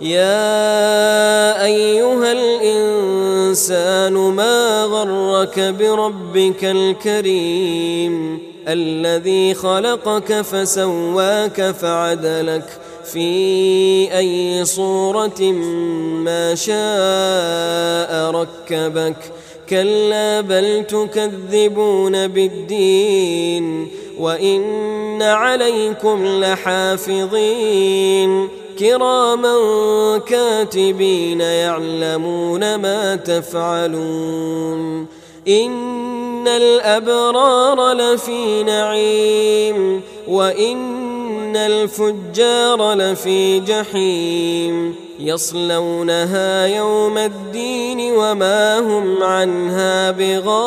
يا أيها الإنسان ما غرك بربك الكريم الذي خلقك فسواك فعدلك في أي صورة ما شاء ركبك كلا بل تكذبون بالدين وإن عليكم لحافظين كراما كاتبين يعلمون ما تفعلون إن الأبرار لفي نعيم وإن الفجار لفي جحيم يصلونها يوم الدين وما هم عنها بغائبين